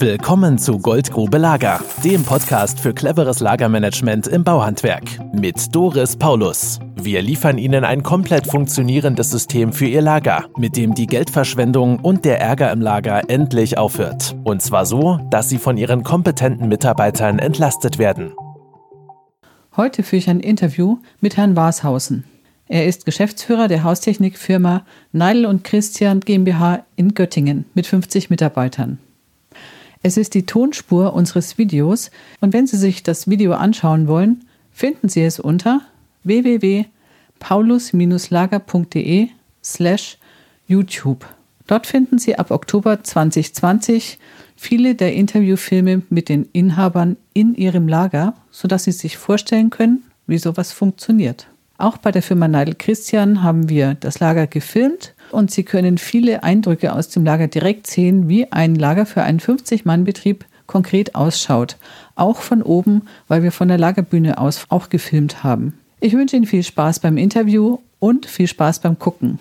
Willkommen zu Goldgrube Lager, dem Podcast für cleveres Lagermanagement im Bauhandwerk mit Doris Paulus. Wir liefern Ihnen ein komplett funktionierendes System für Ihr Lager, mit dem die Geldverschwendung und der Ärger im Lager endlich aufhört. Und zwar so, dass Sie von Ihren kompetenten Mitarbeitern entlastet werden. Heute führe ich ein Interview mit Herrn Warshausen. Er ist Geschäftsführer der Haustechnikfirma Neidl und Christian GmbH in Göttingen mit 50 Mitarbeitern. Es ist die Tonspur unseres Videos und wenn Sie sich das Video anschauen wollen, finden Sie es unter www.paulus-lager.de slash YouTube. Dort finden Sie ab Oktober 2020 viele der Interviewfilme mit den Inhabern in ihrem Lager, sodass Sie sich vorstellen können, wie sowas funktioniert. Auch bei der Firma Neidl Christian haben wir das Lager gefilmt und Sie können viele Eindrücke aus dem Lager direkt sehen, wie ein Lager für einen 50-Mann-Betrieb konkret ausschaut. Auch von oben, weil wir von der Lagerbühne aus auch gefilmt haben. Ich wünsche Ihnen viel Spaß beim Interview und viel Spaß beim Gucken.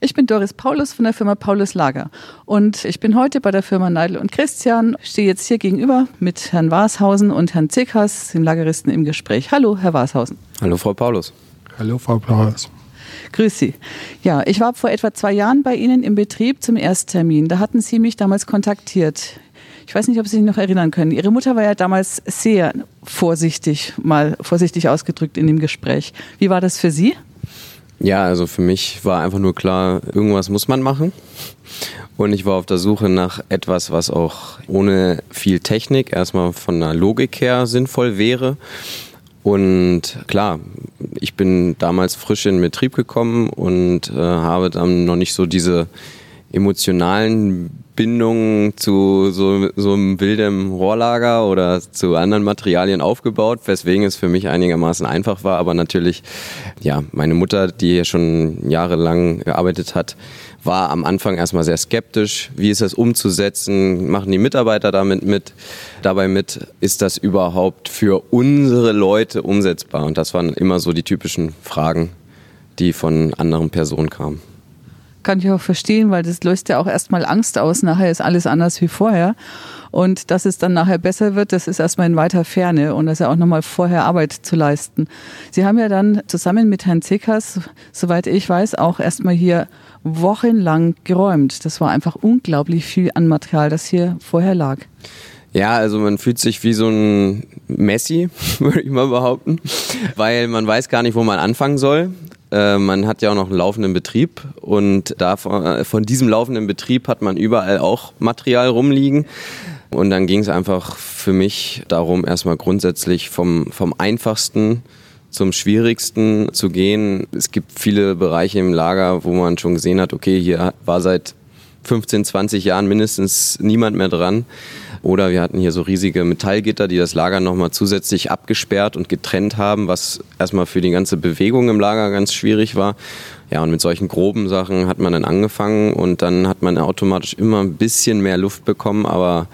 Ich bin Doris Paulus von der Firma Paulus Lager und ich bin heute bei der Firma Neidl und Christian, stehe jetzt hier gegenüber mit Herrn Warshausen und Herrn Zickers, dem Lageristen, im Gespräch. Hallo, Herr Warshausen. Hallo, Frau Paulus. Hallo, Frau Paulus. Grüß Sie. Ja, ich war vor etwa zwei Jahren bei Ihnen im Betrieb zum Ersttermin. Da hatten Sie mich damals kontaktiert. Ich weiß nicht, ob Sie sich noch erinnern können. Ihre Mutter war ja damals sehr vorsichtig, mal vorsichtig ausgedrückt in dem Gespräch. Wie war das für Sie? Ja, also für mich war einfach nur klar, irgendwas muss man machen. Und ich war auf der Suche nach etwas, was auch ohne viel Technik erstmal von der Logik her sinnvoll wäre und klar, ich bin damals frisch in den Betrieb gekommen und äh, habe dann noch nicht so diese emotionalen Bindungen zu so, so einem wilden Rohrlager oder zu anderen Materialien aufgebaut, weswegen es für mich einigermaßen einfach war. Aber natürlich, ja, meine Mutter, die hier schon jahrelang gearbeitet hat, war am Anfang erstmal sehr skeptisch. Wie ist das umzusetzen? Machen die Mitarbeiter damit mit? Dabei mit, ist das überhaupt für unsere Leute umsetzbar? Und das waren immer so die typischen Fragen, die von anderen Personen kamen. Kann ich auch verstehen, weil das löst ja auch erstmal Angst aus. Nachher ist alles anders wie vorher. Und dass es dann nachher besser wird, das ist erstmal in weiter Ferne und das ist ja auch nochmal vorher Arbeit zu leisten. Sie haben ja dann zusammen mit Herrn Zickers, soweit ich weiß, auch erstmal hier wochenlang geräumt. Das war einfach unglaublich viel an Material, das hier vorher lag. Ja, also man fühlt sich wie so ein Messi, würde ich mal behaupten, weil man weiß gar nicht, wo man anfangen soll. Äh, man hat ja auch noch einen laufenden Betrieb und da von, von diesem laufenden Betrieb hat man überall auch Material rumliegen. Und dann ging es einfach für mich darum, erstmal grundsätzlich vom, vom einfachsten zum Schwierigsten zu gehen. Es gibt viele Bereiche im Lager, wo man schon gesehen hat, okay, hier war seit 15, 20 Jahren mindestens niemand mehr dran. Oder wir hatten hier so riesige Metallgitter, die das Lager nochmal zusätzlich abgesperrt und getrennt haben, was erstmal für die ganze Bewegung im Lager ganz schwierig war. Ja, und mit solchen groben Sachen hat man dann angefangen und dann hat man automatisch immer ein bisschen mehr Luft bekommen. Aber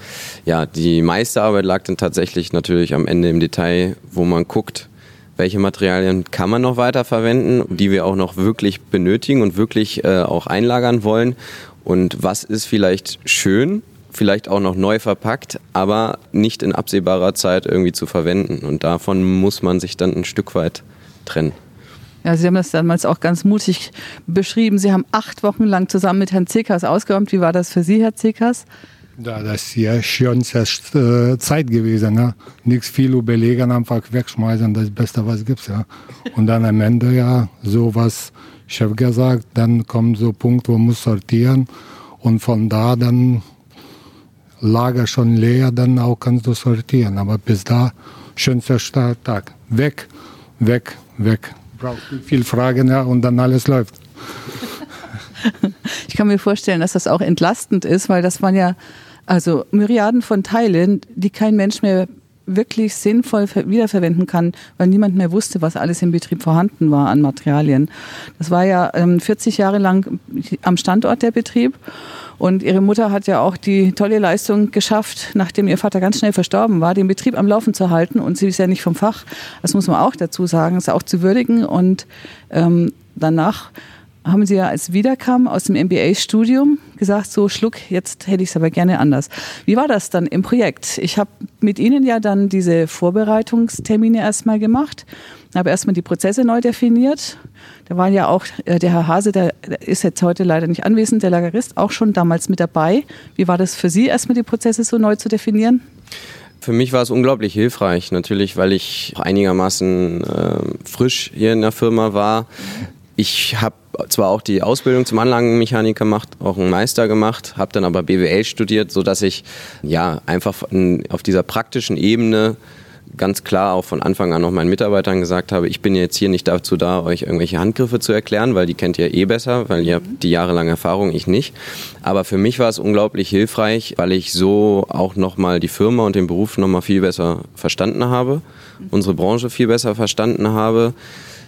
ja, die meiste Arbeit lag dann tatsächlich natürlich am Ende im Detail, wo man guckt, welche Materialien kann man noch weiter verwenden, die wir auch noch wirklich benötigen und wirklich äh, auch einlagern wollen und was ist vielleicht schön, vielleicht auch noch neu verpackt, aber nicht in absehbarer Zeit irgendwie zu verwenden und davon muss man sich dann ein Stück weit trennen. Ja, Sie haben das damals auch ganz mutig beschrieben. Sie haben acht Wochen lang zusammen mit Herrn Zickers ausgeräumt. Wie war das für Sie, Herr Zickers? Ja, das ist ja schon äh, Zeit gewesen. Ne? Nichts viel überlegen, einfach wegschmeißen, das Beste, was gibt ja. Und dann am Ende ja sowas, ich habe gesagt, dann kommt so ein Punkt, wo man muss sortieren und von da dann Lager schon leer, dann auch kannst du sortieren. Aber bis da, schönster Tag. Weg, weg, weg. Brauchst viel Fragen ja, und dann alles läuft. Ich kann mir vorstellen, dass das auch entlastend ist, weil das waren ja also Myriaden von Teilen, die kein Mensch mehr wirklich sinnvoll wiederverwenden kann, weil niemand mehr wusste, was alles im Betrieb vorhanden war an Materialien. Das war ja ähm, 40 Jahre lang am Standort der Betrieb und ihre Mutter hat ja auch die tolle Leistung geschafft, nachdem ihr Vater ganz schnell verstorben war, den Betrieb am Laufen zu halten und sie ist ja nicht vom Fach. Das muss man auch dazu sagen, ist auch zu würdigen und ähm, danach haben Sie ja, als wiederkam aus dem MBA-Studium, gesagt, so Schluck, jetzt hätte ich es aber gerne anders. Wie war das dann im Projekt? Ich habe mit Ihnen ja dann diese Vorbereitungstermine erstmal gemacht, habe erstmal die Prozesse neu definiert. Da war ja auch äh, der Herr Hase, der ist jetzt heute leider nicht anwesend, der Lagerist, auch schon damals mit dabei. Wie war das für Sie, erstmal die Prozesse so neu zu definieren? Für mich war es unglaublich hilfreich, natürlich, weil ich einigermaßen äh, frisch hier in der Firma war. Ich habe zwar auch die Ausbildung zum Anlagenmechaniker gemacht, auch einen Meister gemacht, habe dann aber BWL studiert, so dass ich ja einfach auf dieser praktischen Ebene ganz klar auch von Anfang an noch meinen Mitarbeitern gesagt habe, ich bin jetzt hier nicht dazu da, euch irgendwelche Handgriffe zu erklären, weil die kennt ihr eh besser, weil ihr habt die jahrelange Erfahrung, ich nicht. Aber für mich war es unglaublich hilfreich, weil ich so auch nochmal die Firma und den Beruf nochmal viel besser verstanden habe, unsere Branche viel besser verstanden habe.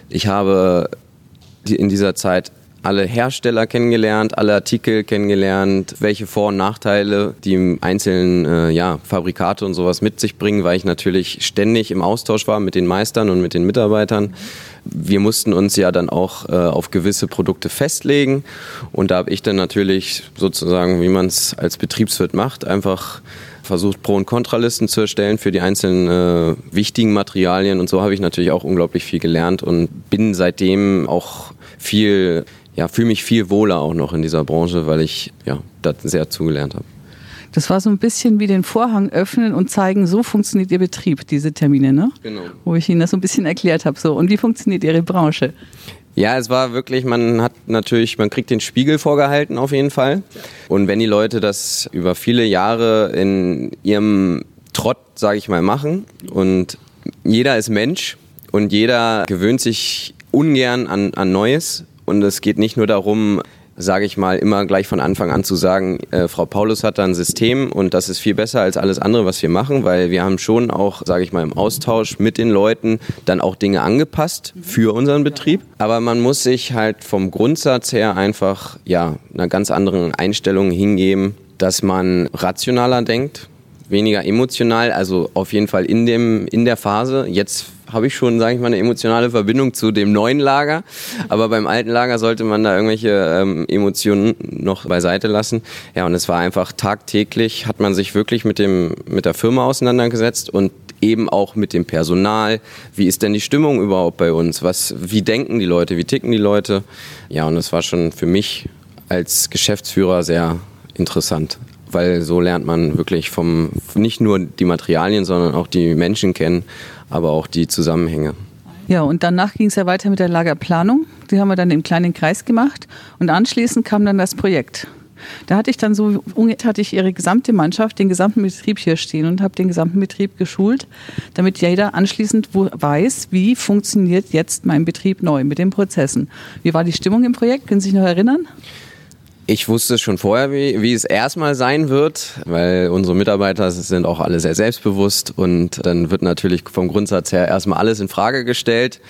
Ich habe in dieser Zeit alle Hersteller kennengelernt, alle Artikel kennengelernt, welche Vor- und Nachteile die einzelnen äh, ja, Fabrikate und sowas mit sich bringen, weil ich natürlich ständig im Austausch war mit den Meistern und mit den Mitarbeitern. Wir mussten uns ja dann auch äh, auf gewisse Produkte festlegen und da habe ich dann natürlich sozusagen, wie man es als Betriebswirt macht, einfach versucht, Pro- und Kontralisten zu erstellen für die einzelnen äh, wichtigen Materialien. Und so habe ich natürlich auch unglaublich viel gelernt und bin seitdem auch viel, ja, fühle mich viel wohler auch noch in dieser Branche, weil ich ja, da sehr zugelernt habe. Das war so ein bisschen wie den Vorhang öffnen und zeigen, so funktioniert Ihr Betrieb, diese Termine, ne? Genau. Wo ich Ihnen das so ein bisschen erklärt habe. So, und wie funktioniert Ihre Branche? Ja, es war wirklich, man hat natürlich, man kriegt den Spiegel vorgehalten auf jeden Fall. Und wenn die Leute das über viele Jahre in ihrem Trott, sage ich mal, machen und jeder ist Mensch und jeder gewöhnt sich ungern an, an Neues und es geht nicht nur darum, sage ich mal, immer gleich von Anfang an zu sagen, äh, Frau Paulus hat da ein System und das ist viel besser als alles andere, was wir machen, weil wir haben schon auch, sage ich mal, im Austausch mit den Leuten dann auch Dinge angepasst für unseren Betrieb. Aber man muss sich halt vom Grundsatz her einfach ja einer ganz anderen Einstellung hingeben, dass man rationaler denkt, weniger emotional, also auf jeden Fall in dem in der Phase. Jetzt habe ich schon, sage ich mal, eine emotionale Verbindung zu dem neuen Lager. Aber beim alten Lager sollte man da irgendwelche ähm, Emotionen noch beiseite lassen. Ja, und es war einfach tagtäglich, hat man sich wirklich mit, dem, mit der Firma auseinandergesetzt und eben auch mit dem Personal. Wie ist denn die Stimmung überhaupt bei uns? Was, wie denken die Leute? Wie ticken die Leute? Ja, und es war schon für mich als Geschäftsführer sehr interessant weil so lernt man wirklich vom nicht nur die Materialien, sondern auch die Menschen kennen aber auch die Zusammenhänge. Ja, und danach ging es ja weiter mit der Lagerplanung. Die haben wir dann im kleinen Kreis gemacht und anschließend kam dann das Projekt. Da hatte ich dann so, hatte ich ihre gesamte Mannschaft, den gesamten Betrieb hier stehen und habe den gesamten Betrieb geschult, damit jeder anschließend weiß, wie funktioniert jetzt mein Betrieb neu mit den Prozessen. Wie war die Stimmung im Projekt? Können Sie sich noch erinnern? Ich wusste schon vorher, wie, wie es erstmal sein wird, weil unsere Mitarbeiter sind auch alle sehr selbstbewusst und dann wird natürlich vom Grundsatz her erstmal alles in Frage gestellt.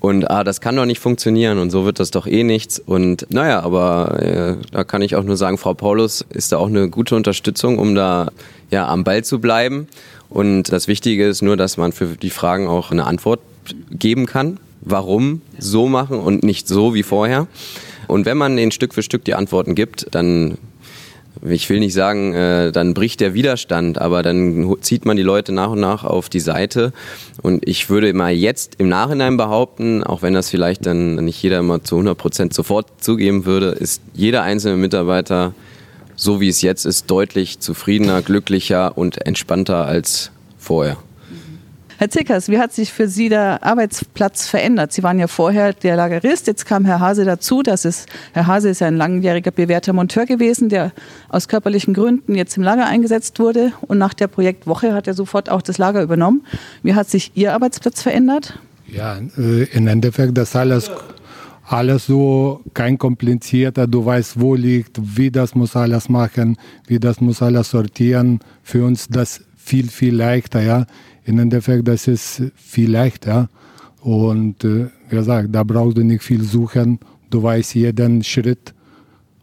Und ah, das kann doch nicht funktionieren und so wird das doch eh nichts. Und naja, aber äh, da kann ich auch nur sagen, Frau Paulus ist da auch eine gute Unterstützung, um da ja am Ball zu bleiben. Und das Wichtige ist nur, dass man für die Fragen auch eine Antwort geben kann. Warum so machen und nicht so wie vorher. Und wenn man den Stück für Stück die Antworten gibt, dann ich will nicht sagen, äh, dann bricht der Widerstand, aber dann zieht man die Leute nach und nach auf die Seite. Und ich würde mal jetzt im Nachhinein behaupten, auch wenn das vielleicht dann nicht jeder immer zu 100 Prozent sofort zugeben würde, ist jeder einzelne Mitarbeiter, so wie es jetzt ist, deutlich zufriedener, glücklicher und entspannter als vorher. Herr Zickers, wie hat sich für Sie der Arbeitsplatz verändert? Sie waren ja vorher der Lagerist, jetzt kam Herr Hase dazu. Das ist, Herr Hase ist ja ein langjähriger bewährter Monteur gewesen, der aus körperlichen Gründen jetzt im Lager eingesetzt wurde. Und nach der Projektwoche hat er sofort auch das Lager übernommen. Wie hat sich Ihr Arbeitsplatz verändert? Ja, äh, im Endeffekt das alles alles so kein komplizierter, du weißt, wo liegt, wie das muss alles machen, wie das muss alles sortieren. Für uns das viel, viel leichter, ja im Endeffekt, das ist viel leichter. Und äh, wie gesagt, da brauchst du nicht viel suchen. Du weißt jeden Schritt,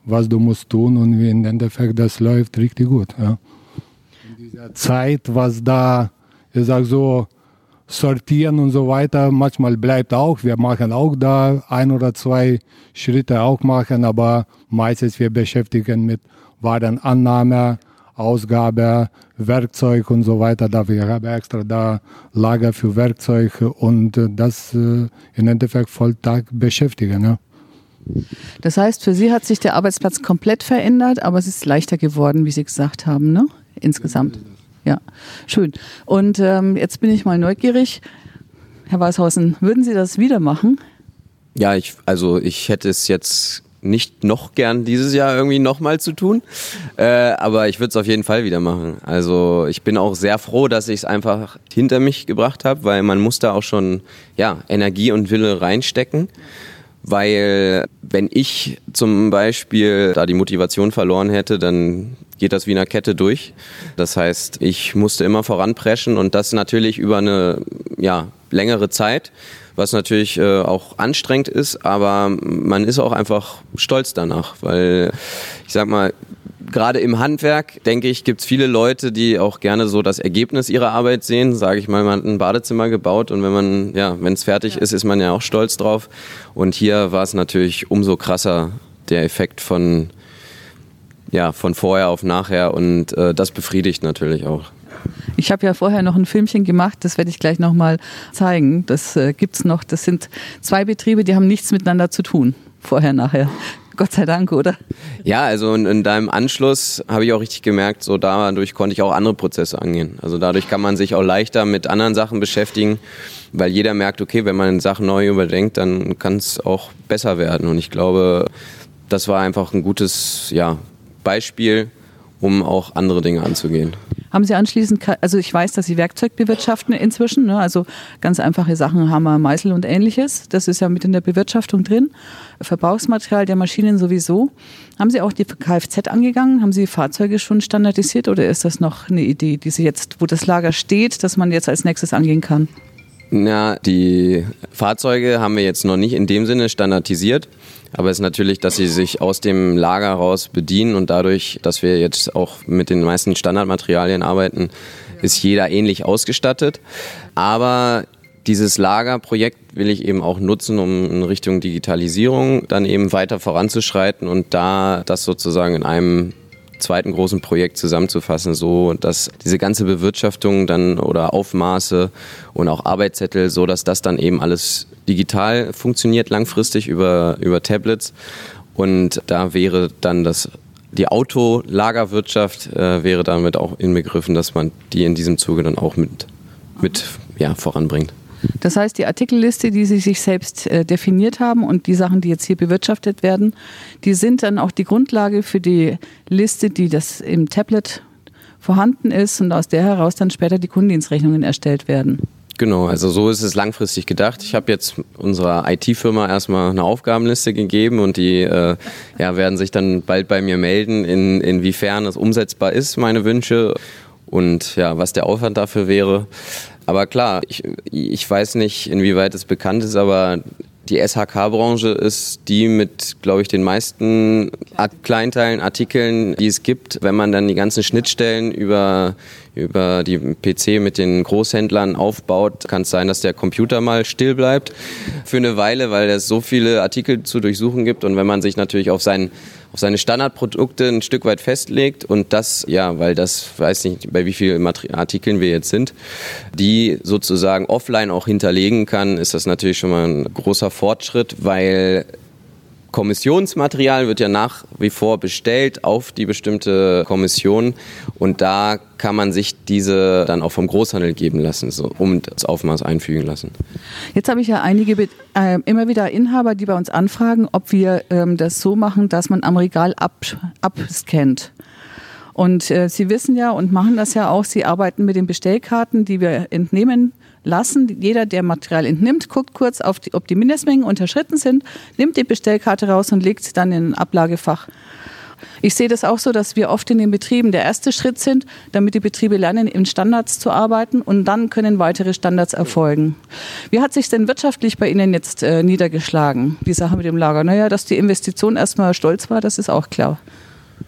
was du musst tun und im Endeffekt, das läuft richtig gut. Ja. In dieser Zeit, was da, ich sag so, sortieren und so weiter. Manchmal bleibt auch, wir machen auch da ein oder zwei Schritte auch machen, aber meistens wir beschäftigen mit Warenannahme, Ausgabe, Werkzeug und so weiter. Da wir haben extra da Lager für Werkzeug und das äh, im Endeffekt Volltag beschäftigen. Ne? Das heißt, für Sie hat sich der Arbeitsplatz komplett verändert, aber es ist leichter geworden, wie Sie gesagt haben, ne? Insgesamt. Ja, schön. Und ähm, jetzt bin ich mal neugierig. Herr Weißhausen, würden Sie das wieder machen? Ja, ich, also ich hätte es jetzt nicht noch gern dieses Jahr irgendwie nochmal zu tun, äh, aber ich würde es auf jeden Fall wieder machen. Also ich bin auch sehr froh, dass ich es einfach hinter mich gebracht habe, weil man muss da auch schon ja Energie und Wille reinstecken weil wenn ich zum Beispiel da die Motivation verloren hätte, dann geht das wie eine Kette durch. Das heißt, ich musste immer voranpreschen und das natürlich über eine ja, längere Zeit, was natürlich äh, auch anstrengend ist, aber man ist auch einfach stolz danach, weil ich sag mal, gerade im Handwerk, denke ich, gibt es viele Leute, die auch gerne so das Ergebnis ihrer Arbeit sehen. Sage ich mal, man hat ein Badezimmer gebaut und wenn man, ja, wenn es fertig ja. ist, ist man ja auch stolz drauf. Und hier war es natürlich umso krasser, der Effekt von, ja, von vorher auf nachher und äh, das befriedigt natürlich auch. Ich habe ja vorher noch ein Filmchen gemacht, das werde ich gleich nochmal zeigen. Das äh, gibt es noch. Das sind zwei Betriebe, die haben nichts miteinander zu tun. Vorher, nachher. Gott sei Dank, oder? Ja, also in, in deinem Anschluss habe ich auch richtig gemerkt, so dadurch konnte ich auch andere Prozesse angehen. Also dadurch kann man sich auch leichter mit anderen Sachen beschäftigen, weil jeder merkt, okay, wenn man Sachen neu überdenkt, dann kann es auch besser werden. Und ich glaube, das war einfach ein gutes ja, Beispiel, um auch andere Dinge anzugehen. Haben Sie anschließend, also ich weiß, dass Sie Werkzeug bewirtschaften inzwischen, ne? also ganz einfache Sachen, Hammer, Meißel und ähnliches. Das ist ja mit in der Bewirtschaftung drin. Verbrauchsmaterial der Maschinen sowieso. Haben Sie auch die Kfz angegangen? Haben Sie Fahrzeuge schon standardisiert oder ist das noch eine Idee, die Sie jetzt, wo das Lager steht, dass man jetzt als nächstes angehen kann? Na, die Fahrzeuge haben wir jetzt noch nicht in dem Sinne standardisiert. Aber es ist natürlich, dass sie sich aus dem Lager raus bedienen und dadurch, dass wir jetzt auch mit den meisten Standardmaterialien arbeiten, ist jeder ähnlich ausgestattet. Aber dieses Lagerprojekt will ich eben auch nutzen, um in Richtung Digitalisierung dann eben weiter voranzuschreiten und da das sozusagen in einem zweiten großen Projekt zusammenzufassen, so dass diese ganze Bewirtschaftung dann oder Aufmaße und auch Arbeitszettel, so dass das dann eben alles digital funktioniert langfristig über, über Tablets. Und da wäre dann das die Autolagerwirtschaft äh, wäre damit auch inbegriffen, dass man die in diesem Zuge dann auch mit, mit ja, voranbringt. Das heißt, die Artikelliste, die Sie sich selbst äh, definiert haben und die Sachen, die jetzt hier bewirtschaftet werden, die sind dann auch die Grundlage für die Liste, die das im Tablet vorhanden ist und aus der heraus dann später die Kundendienstrechnungen erstellt werden. Genau, also so ist es langfristig gedacht. Ich habe jetzt unserer IT-Firma erstmal eine Aufgabenliste gegeben und die äh, ja, werden sich dann bald bei mir melden, in, inwiefern es umsetzbar ist, meine Wünsche und ja, was der Aufwand dafür wäre. Aber klar, ich, ich weiß nicht, inwieweit es bekannt ist, aber die SHK-Branche ist die mit, glaube ich, den meisten Kleinteilen, Artikeln, die es gibt. Wenn man dann die ganzen Schnittstellen über, über die PC mit den Großhändlern aufbaut, kann es sein, dass der Computer mal still bleibt für eine Weile, weil es so viele Artikel zu durchsuchen gibt. Und wenn man sich natürlich auf seinen auf seine Standardprodukte ein Stück weit festlegt und das, ja, weil das, weiß nicht, bei wie vielen Artikeln wir jetzt sind, die sozusagen offline auch hinterlegen kann, ist das natürlich schon mal ein großer Fortschritt, weil Kommissionsmaterial wird ja nach wie vor bestellt auf die bestimmte Kommission und da kann man sich diese dann auch vom Großhandel geben lassen, so, um das Aufmaß einfügen lassen. Jetzt habe ich ja einige äh, immer wieder Inhaber, die bei uns anfragen, ob wir ähm, das so machen, dass man am Regal ab, abscannt. Und äh, Sie wissen ja und machen das ja auch, Sie arbeiten mit den Bestellkarten, die wir entnehmen lassen. Jeder, der Material entnimmt, guckt kurz, die, ob die Mindestmengen unterschritten sind, nimmt die Bestellkarte raus und legt sie dann in ein Ablagefach. Ich sehe das auch so, dass wir oft in den Betrieben der erste Schritt sind, damit die Betriebe lernen, in Standards zu arbeiten und dann können weitere Standards erfolgen. Wie hat sich denn wirtschaftlich bei Ihnen jetzt äh, niedergeschlagen, die Sache mit dem Lager? Naja, dass die Investition erstmal stolz war, das ist auch klar.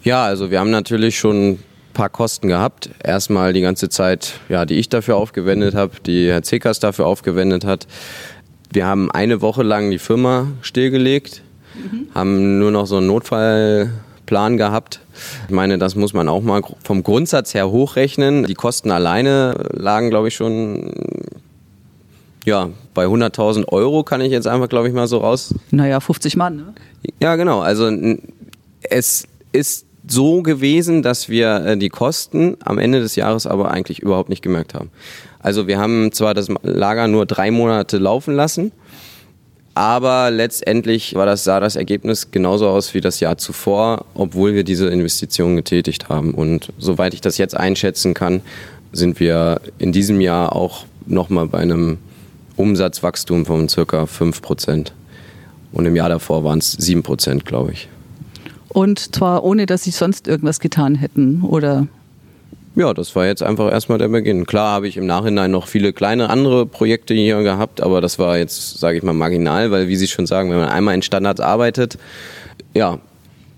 Ja, also wir haben natürlich schon paar Kosten gehabt. Erstmal die ganze Zeit, ja, die ich dafür aufgewendet habe, die Herr Zekas dafür aufgewendet hat. Wir haben eine Woche lang die Firma stillgelegt, mhm. haben nur noch so einen Notfallplan gehabt. Ich meine, das muss man auch mal vom Grundsatz her hochrechnen. Die Kosten alleine lagen, glaube ich, schon ja, bei 100.000 Euro kann ich jetzt einfach, glaube ich, mal so raus. Naja, 50 Mann, ne? Ja, genau. Also es ist so gewesen, dass wir äh, die Kosten am Ende des Jahres aber eigentlich überhaupt nicht gemerkt haben. Also wir haben zwar das Lager nur drei Monate laufen lassen, aber letztendlich war das, sah das Ergebnis genauso aus wie das Jahr zuvor, obwohl wir diese Investition getätigt haben. Und soweit ich das jetzt einschätzen kann, sind wir in diesem Jahr auch nochmal bei einem Umsatzwachstum von circa 5 Prozent. Und im Jahr davor waren es 7 Prozent, glaube ich. Und zwar ohne, dass sie sonst irgendwas getan hätten, oder? Ja, das war jetzt einfach erstmal der Beginn. Klar habe ich im Nachhinein noch viele kleine andere Projekte hier gehabt, aber das war jetzt, sage ich mal, marginal, weil wie Sie schon sagen, wenn man einmal in Standards arbeitet, ja,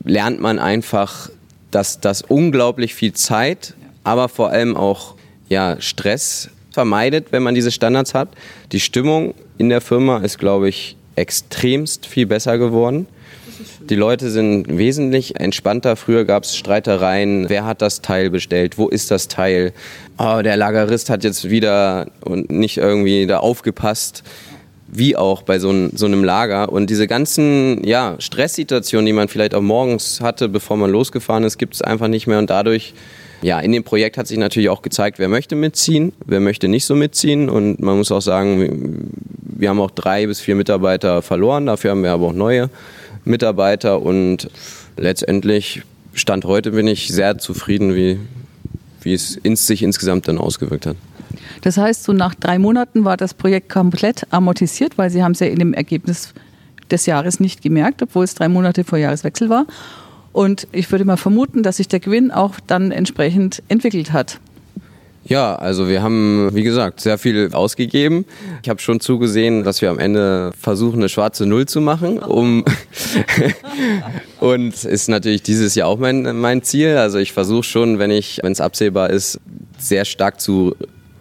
lernt man einfach, dass das unglaublich viel Zeit, aber vor allem auch ja, Stress vermeidet, wenn man diese Standards hat. Die Stimmung in der Firma ist, glaube ich, extremst viel besser geworden. Die Leute sind wesentlich entspannter. Früher gab es Streitereien. Wer hat das Teil bestellt? Wo ist das Teil? Oh, der Lagerist hat jetzt wieder und nicht irgendwie da aufgepasst. Wie auch bei so, so einem Lager. Und diese ganzen ja, Stresssituationen, die man vielleicht auch morgens hatte, bevor man losgefahren ist, gibt es einfach nicht mehr. Und dadurch ja, in dem Projekt hat sich natürlich auch gezeigt, wer möchte mitziehen, wer möchte nicht so mitziehen. Und man muss auch sagen, wir haben auch drei bis vier Mitarbeiter verloren, dafür haben wir aber auch neue Mitarbeiter und letztendlich Stand heute bin ich sehr zufrieden, wie, wie es ins, sich insgesamt dann ausgewirkt hat. Das heißt, so nach drei Monaten war das Projekt komplett amortisiert, weil Sie haben es ja in dem Ergebnis des Jahres nicht gemerkt, obwohl es drei Monate vor Jahreswechsel war. Und ich würde mal vermuten, dass sich der Gewinn auch dann entsprechend entwickelt hat. Ja, also wir haben, wie gesagt, sehr viel ausgegeben. Ich habe schon zugesehen, dass wir am Ende versuchen, eine schwarze Null zu machen. Um und ist natürlich dieses Jahr auch mein, mein Ziel. Also ich versuche schon, wenn ich, wenn es absehbar ist, sehr stark zu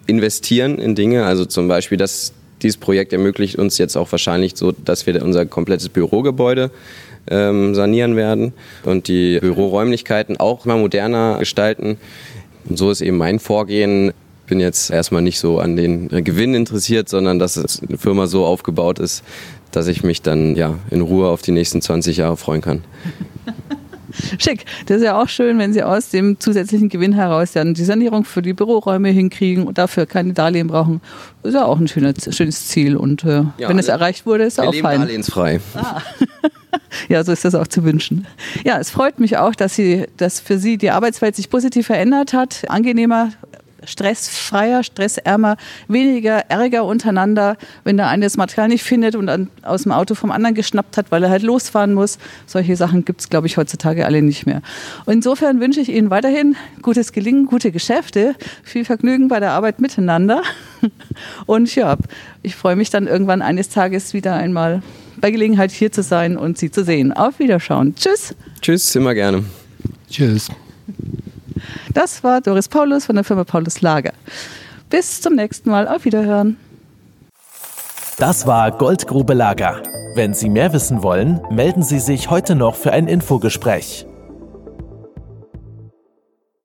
investieren in Dinge. Also zum Beispiel, dass dieses Projekt ermöglicht uns jetzt auch wahrscheinlich so, dass wir unser komplettes Bürogebäude ähm, sanieren werden und die Büroräumlichkeiten auch mal moderner gestalten. Und so ist eben mein Vorgehen. Ich bin jetzt erstmal nicht so an den Gewinn interessiert, sondern dass eine Firma so aufgebaut ist, dass ich mich dann ja in Ruhe auf die nächsten 20 Jahre freuen kann. Schick. Das ist ja auch schön, wenn Sie aus dem zusätzlichen Gewinn heraus dann die Sanierung für die Büroräume hinkriegen und dafür keine Darlehen brauchen. Das ist ja auch ein schönes, schönes Ziel. Und äh, ja, wenn es erreicht wurde, ist es auch leben fein. Darlehensfrei. Ah. ja, so ist das auch zu wünschen. Ja, es freut mich auch, dass, Sie, dass für Sie die Arbeitswelt sich positiv verändert hat, angenehmer, stressfreier, stressärmer, weniger Ärger untereinander, wenn der eine das Material nicht findet und dann aus dem Auto vom anderen geschnappt hat, weil er halt losfahren muss. Solche Sachen gibt es, glaube ich, heutzutage alle nicht mehr. Und insofern wünsche ich Ihnen weiterhin gutes Gelingen, gute Geschäfte, viel Vergnügen bei der Arbeit miteinander. Und ja, ich freue mich dann irgendwann eines Tages wieder einmal bei Gelegenheit hier zu sein und Sie zu sehen. Auf Wiederschauen. Tschüss. Tschüss, immer gerne. Tschüss. Das war Doris Paulus von der Firma Paulus Lager. Bis zum nächsten Mal. Auf Wiederhören. Das war Goldgrube Lager. Wenn Sie mehr wissen wollen, melden Sie sich heute noch für ein Infogespräch.